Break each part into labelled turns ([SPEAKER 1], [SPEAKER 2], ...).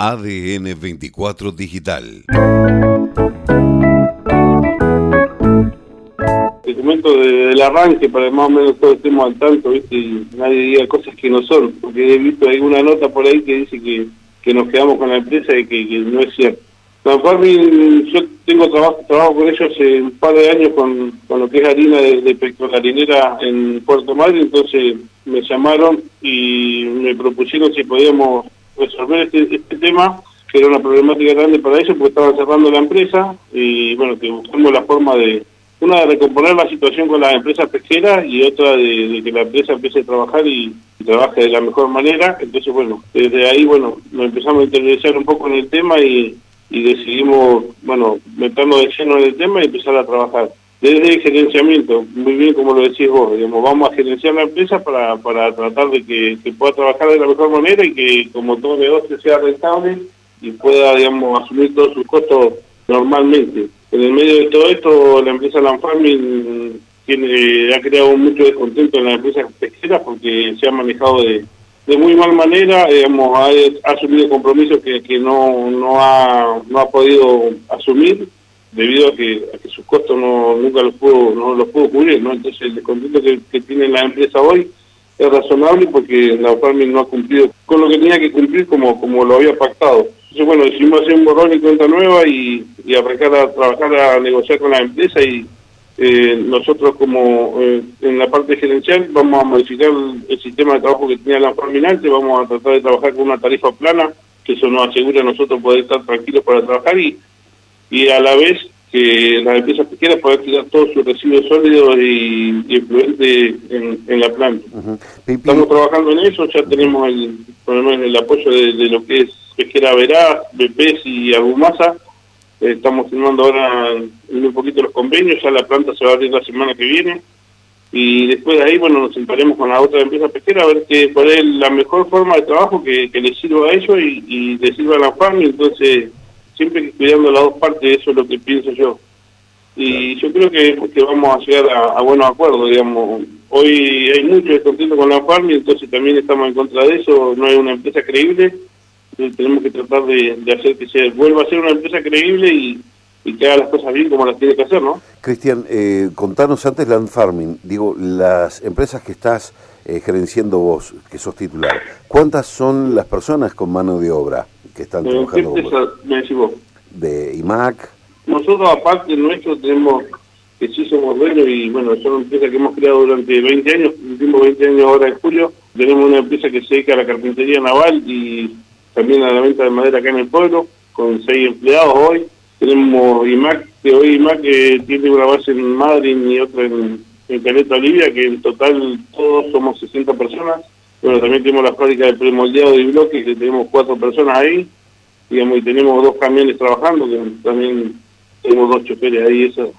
[SPEAKER 1] ADN 24 Digital.
[SPEAKER 2] Te comento del arranque para más o menos todo estemos al tanto, ¿viste? Y nadie diga cosas que no son, porque he visto alguna nota por ahí que dice que, que nos quedamos con la empresa y que, que no es cierto. No, yo tengo trabajo, trabajo con ellos hace un par de años con, con lo que es harina de, de en Puerto Madre, entonces me llamaron y me propusieron si podíamos resolver este, este tema, que era una problemática grande para ellos porque estaban cerrando la empresa y bueno, que buscamos la forma de, una de recomponer la situación con las empresas pesqueras y otra de, que la empresa empiece a trabajar y, trabaje de la mejor manera. Entonces, bueno, desde ahí, bueno, nos empezamos a interesar un poco en el tema y, y decidimos, bueno, meternos de lleno en el tema y empezar a trabajar. Desde el gerenciamiento, muy bien como lo decís vos, digamos, vamos a gerenciar la empresa para, para tratar de que, pueda trabajar de la mejor manera y que como todo negocio sea rentable y pueda, digamos, asumir todos sus costos normalmente. En el medio de todo esto, la empresa Land Farming tiene, ha creado mucho descontento en las empresas pesqueras porque se ha manejado de, de muy mal manera, digamos, ha, asumido compromisos que, que no, no, ha, no ha podido asumir debido a que, a que sus costos no, nunca los pudo, no los pudo cubrir, ¿no? Entonces el descontento que, tiene la empresa hoy es razonable porque la farming no ha cumplido con lo que tenía que cumplir como, como lo había pactado. Entonces, bueno, decidimos hacer un borrón y cuenta nueva y, y arrancar a trabajar, a negociar con la empresa y eh, nosotros como eh, en la parte gerencial vamos a modificar el, sistema de trabajo que tenía la farming antes, vamos a tratar de trabajar con una tarifa plana, que eso nos asegura a nosotros poder estar tranquilos para trabajar y y a la vez que las empresas pesqueras puedan tirar todos sus residuos sólidos y, y influentes en, la planta. Estamos trabajando en eso, ya tenemos el, el apoyo de, lo que es Pesquera Verá, BPS y Agumasa. estamos firmando ahora un poquito los convenios, ya la planta se va a abrir la semana que viene. Y después de ahí, bueno, nos sentaremos con la otra empresa pesquera a ver qué, cuál es la mejor forma de trabajo que, que les sirva a ellos y, y les sirva a la farm. Y entonces siempre cuidando las dos partes, eso es lo que pienso yo. Y yo creo que, que vamos a llegar a, buenos acuerdos, digamos. Hoy hay mucho descontento con la farm y entonces también estamos en contra de eso, no es una empresa creíble, tenemos que tratar de, hacer que se vuelva a ser una empresa creíble y, que haga las cosas bien como las tiene que hacer, ¿no?
[SPEAKER 3] Cristian, eh, contanos antes Land Farming, digo, las empresas que estás eh, gerenciando vos, que sos titular, ¿cuántas son las personas con mano de obra? Que están trabajando
[SPEAKER 2] me decimos?
[SPEAKER 3] De IMAC.
[SPEAKER 2] Nosotros, aparte nuestro, tenemos que sí somos dueños y bueno, es una empresa que hemos creado durante 20 años, últimos 20 años ahora en julio. Tenemos una empresa que se dedica a la carpintería naval y también a la venta de madera acá en el pueblo, con seis empleados hoy. Tenemos IMAC, que hoy IMAC eh, tiene una base en Madrid y otra en, en Caleta, Olivia, que en total todos somos 60 personas. Bueno, también tenemos la fábrica de premoldeado de bloques, que tenemos cuatro personas ahí, digamos, y tenemos dos camiones trabajando, que también tenemos dos choferes ahí, eso,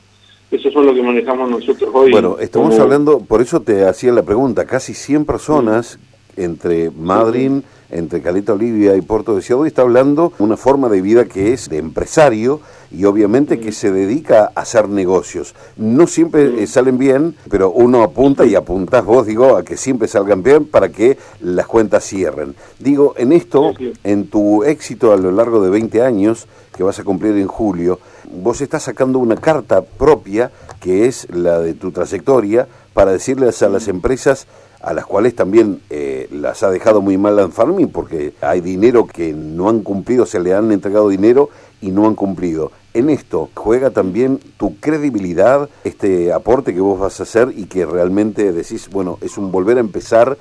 [SPEAKER 2] eso son lo que manejamos nosotros hoy.
[SPEAKER 3] Bueno, estamos hablando, por eso te hacía la pregunta, casi 100 personas entre Madrid, entre Caleta Olivia y Puerto de Ciudad, está hablando una forma de vida que es de empresario, y obviamente que se dedica a hacer negocios. No siempre eh, salen bien, pero uno apunta y apuntás vos, digo, a que siempre salgan bien para que las cuentas cierren. Digo, en esto, en tu éxito a lo largo de 20 años, que vas a cumplir en julio, vos estás sacando una carta propia, que es la de tu trayectoria, para decirles a las empresas a las cuales también eh, las ha dejado muy mal la Farming porque hay dinero que no han cumplido, se le han entregado dinero y no han cumplido. En esto juega también tu credibilidad, este aporte que vos vas a hacer y que realmente decís, bueno, es un volver a empezar,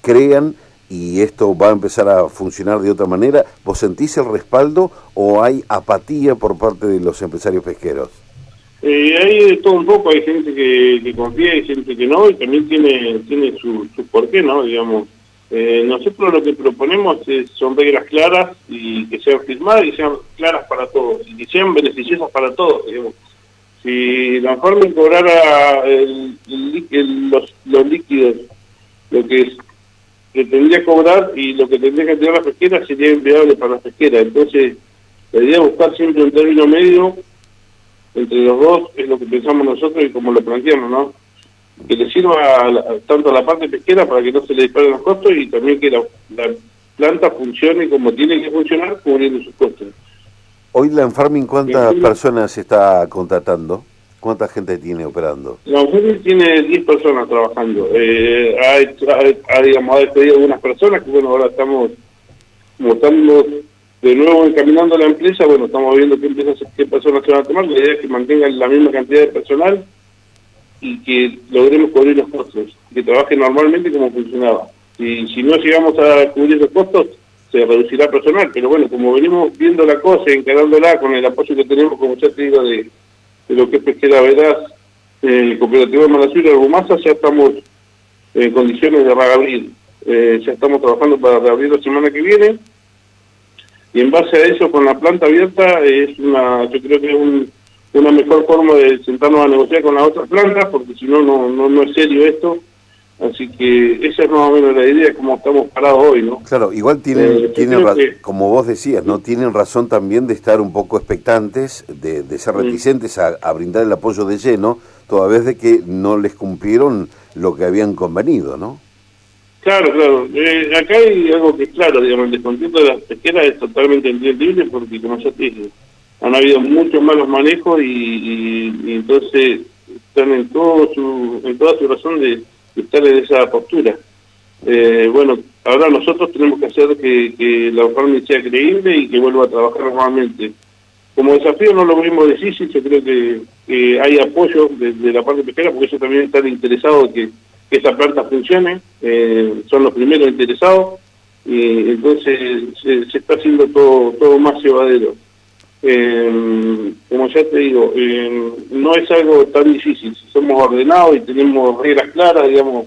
[SPEAKER 3] crean y esto va a empezar a funcionar de otra manera. ¿Vos sentís el respaldo o hay apatía por parte de los empresarios pesqueros?
[SPEAKER 2] Eh, hay de todo un poco, hay gente que, confía, hay gente que no, y también tiene, tiene su, su porqué, ¿no? Digamos, eh, nosotros lo que proponemos son reglas claras y que sean firmadas y sean claras para todos y que sean beneficiosas para todos. Si la forma cobrara el, los, líquidos, lo que, es, que tendría que cobrar y lo que tendría que tener la pesquera sería inviable para la pesquera. Entonces, la idea buscar siempre un término medio entre los dos, es lo que pensamos nosotros y como lo planteamos, ¿no? que le sirva tanto a la parte pesquera para que no se le disparen los costos y también que la, planta funcione como tiene que funcionar cubriendo sus costos.
[SPEAKER 3] Hoy la Enfarming, ¿cuántas personas está contratando? ¿Cuánta gente tiene operando?
[SPEAKER 2] La Enfarming tiene 10 personas trabajando. Eh, ha, ha, digamos, ha despedido algunas personas que, bueno, ahora estamos, estamos de nuevo encaminando la empresa, bueno, estamos viendo qué, empresas, qué personas se van a tomar. La idea es que mantengan la misma cantidad de personal y que logremos cubrir los costos, que trabaje normalmente como funcionaba. Y si no llegamos a cubrir los costos, se reducirá personal, pero bueno, como venimos viendo la cosa y encarándola con el apoyo que tenemos, como ya te digo, de, lo que es Pesquera Veraz, el cooperativo de Manasur y Argumasa, ya estamos en condiciones de reabrir. Eh, ya estamos trabajando para reabrir la semana que viene. Y en base a eso, con la planta abierta, es una, yo creo que es una mejor forma de sentarnos a negociar con las otras plantas, porque si no, no, no es serio esto Así que esa es más o menos la idea, como estamos parados hoy, ¿no?
[SPEAKER 3] Claro, igual tienen, eh, como vos decías, ¿no? Tienen razón también de estar un poco expectantes, de, ser reticentes a, brindar el apoyo de lleno, toda vez de que no les cumplieron lo que habían convenido, ¿no?
[SPEAKER 2] Claro, claro. Eh, acá hay algo que es claro, digamos, el descontento de las pesqueras es totalmente entendible porque, como ya te dije, han habido muchos malos manejos y, entonces están en, todo su, en toda su razón de estar en esa postura. Eh, bueno, ahora nosotros tenemos que hacer que, la UFARMI sea creíble y que vuelva a trabajar normalmente. Como desafío no lo mismo difícil, yo creo que, hay apoyo de, la parte pesquera porque ellos también están interesados en que, esta planta funcione, eh, son los primeros interesados, y entonces se, está haciendo todo, todo más llevadero. Eh, como ya te digo, eh, no es algo tan difícil. Si somos ordenados y tenemos reglas claras, digamos,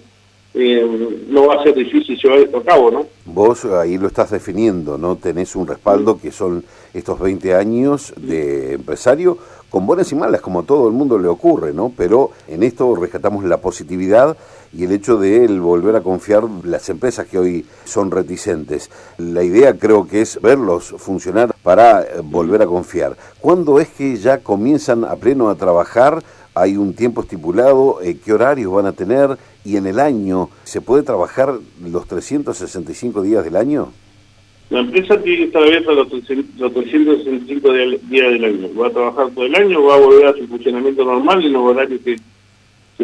[SPEAKER 2] eh, no va a ser difícil llevar esto a cabo, ¿no?
[SPEAKER 3] Vos ahí lo estás definiendo, ¿no? Tenés un respaldo que son estos 20 años de empresario, con buenas y malas, como a todo el mundo le ocurre, ¿no? Pero en esto rescatamos la positividad y el hecho de él volver a confiar las empresas que hoy son reticentes. La idea creo que es verlos funcionar para eh, volver a confiar. ¿Cuándo es que ya comienzan a pleno a trabajar? ¿Hay un tiempo estipulado? Eh, ¿Qué horarios van a tener? ¿Y en el año se puede trabajar los 365 días del año?
[SPEAKER 2] La empresa tiene que estar abierta los, 365 días del año. Va a trabajar todo el año, va a volver a su funcionamiento normal en los horarios que,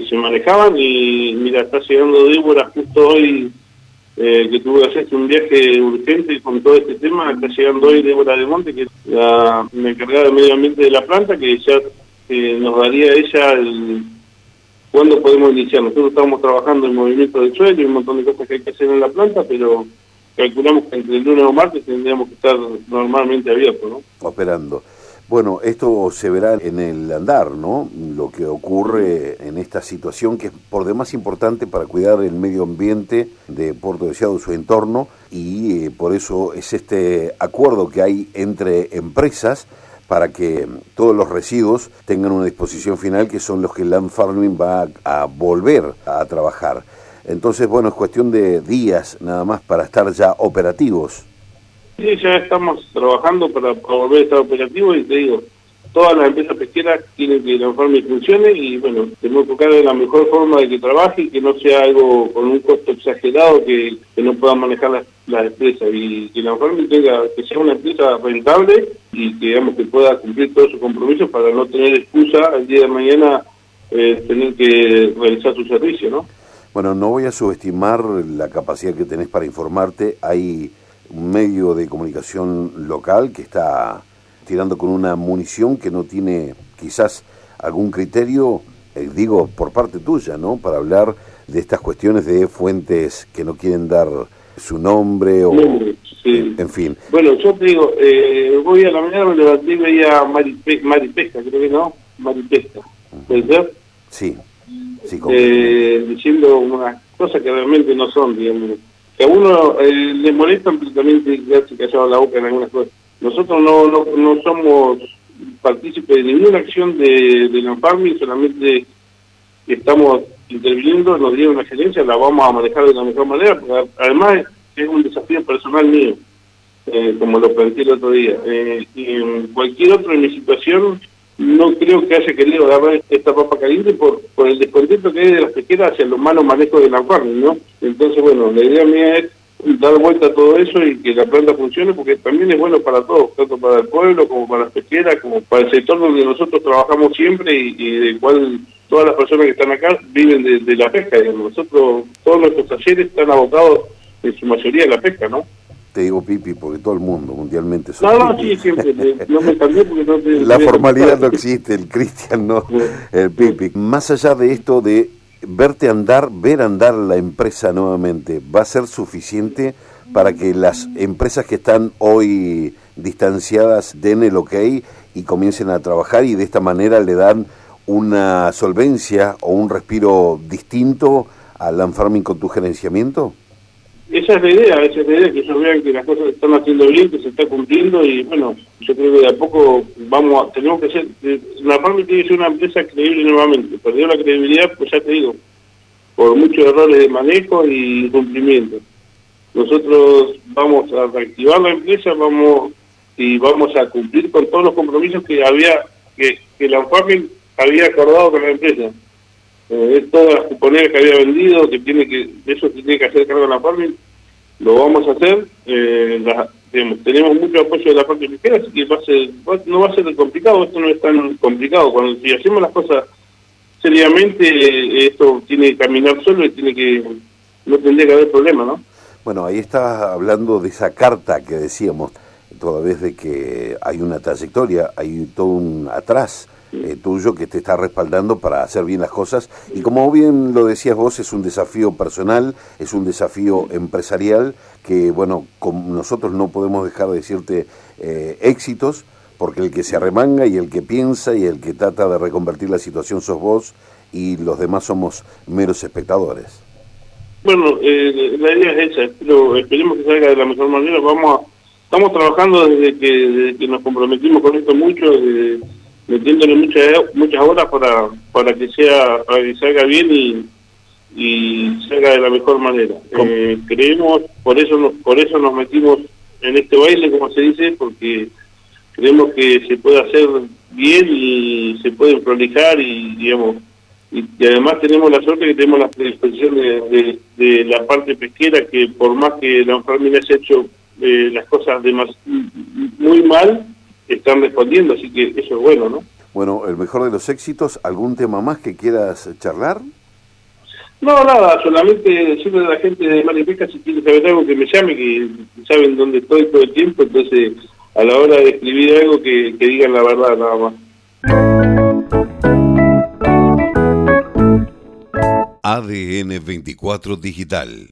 [SPEAKER 2] se manejaban. Y mira, está llegando Débora justo hoy, eh, que tuvo que hacer un viaje urgente con todo este tema. Está llegando hoy Débora de Monte, que es la, encargada de medio ambiente de la planta, que ya eh, nos daría ella el cuándo podemos iniciar. Nosotros estamos trabajando en movimiento de suelo y un montón de cosas que hay que hacer en la planta, pero calculamos que entre el lunes o martes tendríamos que estar normalmente abiertos, ¿no?
[SPEAKER 3] Operando. Bueno, esto se verá en el andar, ¿no? Lo que ocurre en esta situación que es por demás importante para cuidar el medio ambiente de Puerto Deseado y su entorno y eh, por eso es este acuerdo que hay entre empresas para que todos los residuos tengan una disposición final que son los que Land Farming va a volver a trabajar. Entonces, bueno, es cuestión de días nada más para estar ya operativos.
[SPEAKER 2] Sí, ya estamos trabajando para, volver a estar operativos y te digo, todas las empresas pesqueras tienen que la y funcione y bueno, tenemos que buscar la mejor forma de que trabaje y que no sea algo con un costo exagerado que, no puedan manejar las, las empresas y que la Farming tenga, que sea una empresa rentable y que digamos que pueda cumplir todos sus compromisos para no tener excusa al día de mañana eh, tener que realizar su servicio, ¿no?
[SPEAKER 3] Bueno, no voy a subestimar la capacidad que tenés para informarte. Hay un medio de comunicación local que está tirando con una munición que no tiene quizás algún criterio, eh, digo, por parte tuya, ¿no? Para hablar de estas cuestiones de fuentes que no quieren dar su nombre o... En fin.
[SPEAKER 2] Bueno, yo te digo, eh, voy a la mañana, me levanté y veía Maripesca, creo que no, Maripesca. ¿Puede ser?
[SPEAKER 3] Sí
[SPEAKER 2] eh, diciendo unas cosas que realmente no son, digamos. Que a uno eh, le molesta ampliamente quedarse callado la boca en algunas cosas. Nosotros no, no, no somos partícipes de ninguna acción de, de la solamente estamos interviniendo, nos dieron una gerencia, la vamos a manejar de la mejor manera, porque además es un desafío personal mío, eh, como lo planteé el otro día. Eh, y cualquier otro en mi situación no creo que haya querido agarrar esta papa caliente por, el descontento que hay de las pesqueras hacia los malos manejos de la carne, ¿no? Entonces, bueno, la idea mía es dar vuelta a todo eso y que la planta funcione, porque también es bueno para todos, tanto para el pueblo como para las pesqueras, como para el sector donde nosotros trabajamos siempre y, y del cual todas las personas que están acá viven de, la pesca. Nosotros, todos nuestros talleres están abocados en su mayoría a la pesca, ¿no?
[SPEAKER 3] Te digo pipi porque todo el mundo mundialmente
[SPEAKER 2] No, no, sí, siempre. no me cambié porque no te,
[SPEAKER 3] La formalidad no existe, el Cristian no, el pipi. Más allá de esto de verte andar, ver andar la empresa nuevamente, ¿va a ser suficiente para que las empresas que están hoy distanciadas den el ok y comiencen a trabajar y de esta manera le dan una solvencia o un respiro distinto al farming con tu gerenciamiento?
[SPEAKER 2] Esa es la idea, esa es la idea, que ellos vean que las cosas se están haciendo bien, que se está cumpliendo y bueno, yo creo que de a poco vamos a, tenemos que ser, la Farming tiene que ser una empresa creíble nuevamente, perdió la credibilidad, pues ya te digo, por muchos errores de manejo y cumplimiento. Nosotros vamos a reactivar la empresa, vamos y vamos a cumplir con todos los compromisos que había, que, que la Farming había acordado con la empresa. Eh, todas las cuponeras que había vendido, que tiene que, eso se tiene que hacer cargo de la farming, lo vamos a hacer. Eh, tenemos mucho apoyo de la parte ligera, así que va a ser, no va a ser complicado, esto no es tan complicado. Cuando si hacemos las cosas seriamente, eh, esto tiene que caminar solo y tiene que, no tendría que haber problema, ¿no?
[SPEAKER 3] Bueno, ahí está hablando de esa carta que decíamos, toda vez de que hay una trayectoria, hay todo un atrás eh, tuyo que te está respaldando para hacer bien las cosas. Y como bien lo decías vos, es un desafío personal, es un desafío empresarial que, bueno, con nosotros no podemos dejar de decirte eh, éxitos, porque el que se arremanga y el que piensa y el que trata de reconvertir la situación sos vos y los demás somos meros espectadores.
[SPEAKER 2] Bueno, eh, la idea es esa, pero esperemos que salga de la mejor manera. Vamos estamos trabajando desde que, desde que nos comprometimos con esto mucho, metiéndole muchas muchas horas para para que sea para que salga bien y, y salga de la mejor manera. Eh, creemos por eso nos por eso nos metimos en este baile como se dice porque creemos que se puede hacer bien y se puede prolijar y digamos y, además tenemos la suerte que tenemos la predisposición de, de, la parte pesquera que por más que la familia se ha hecho eh, las cosas de muy mal están respondiendo, así que eso es bueno, ¿no?
[SPEAKER 3] Bueno, el mejor de los éxitos, ¿algún tema más que quieras charlar?
[SPEAKER 2] No, nada, solamente decirle a la gente de Maripesca si quiere saber algo que me llame, que saben dónde estoy todo el tiempo, entonces a la hora de escribir algo que, que digan la verdad nada más.
[SPEAKER 1] ADN 24 Digital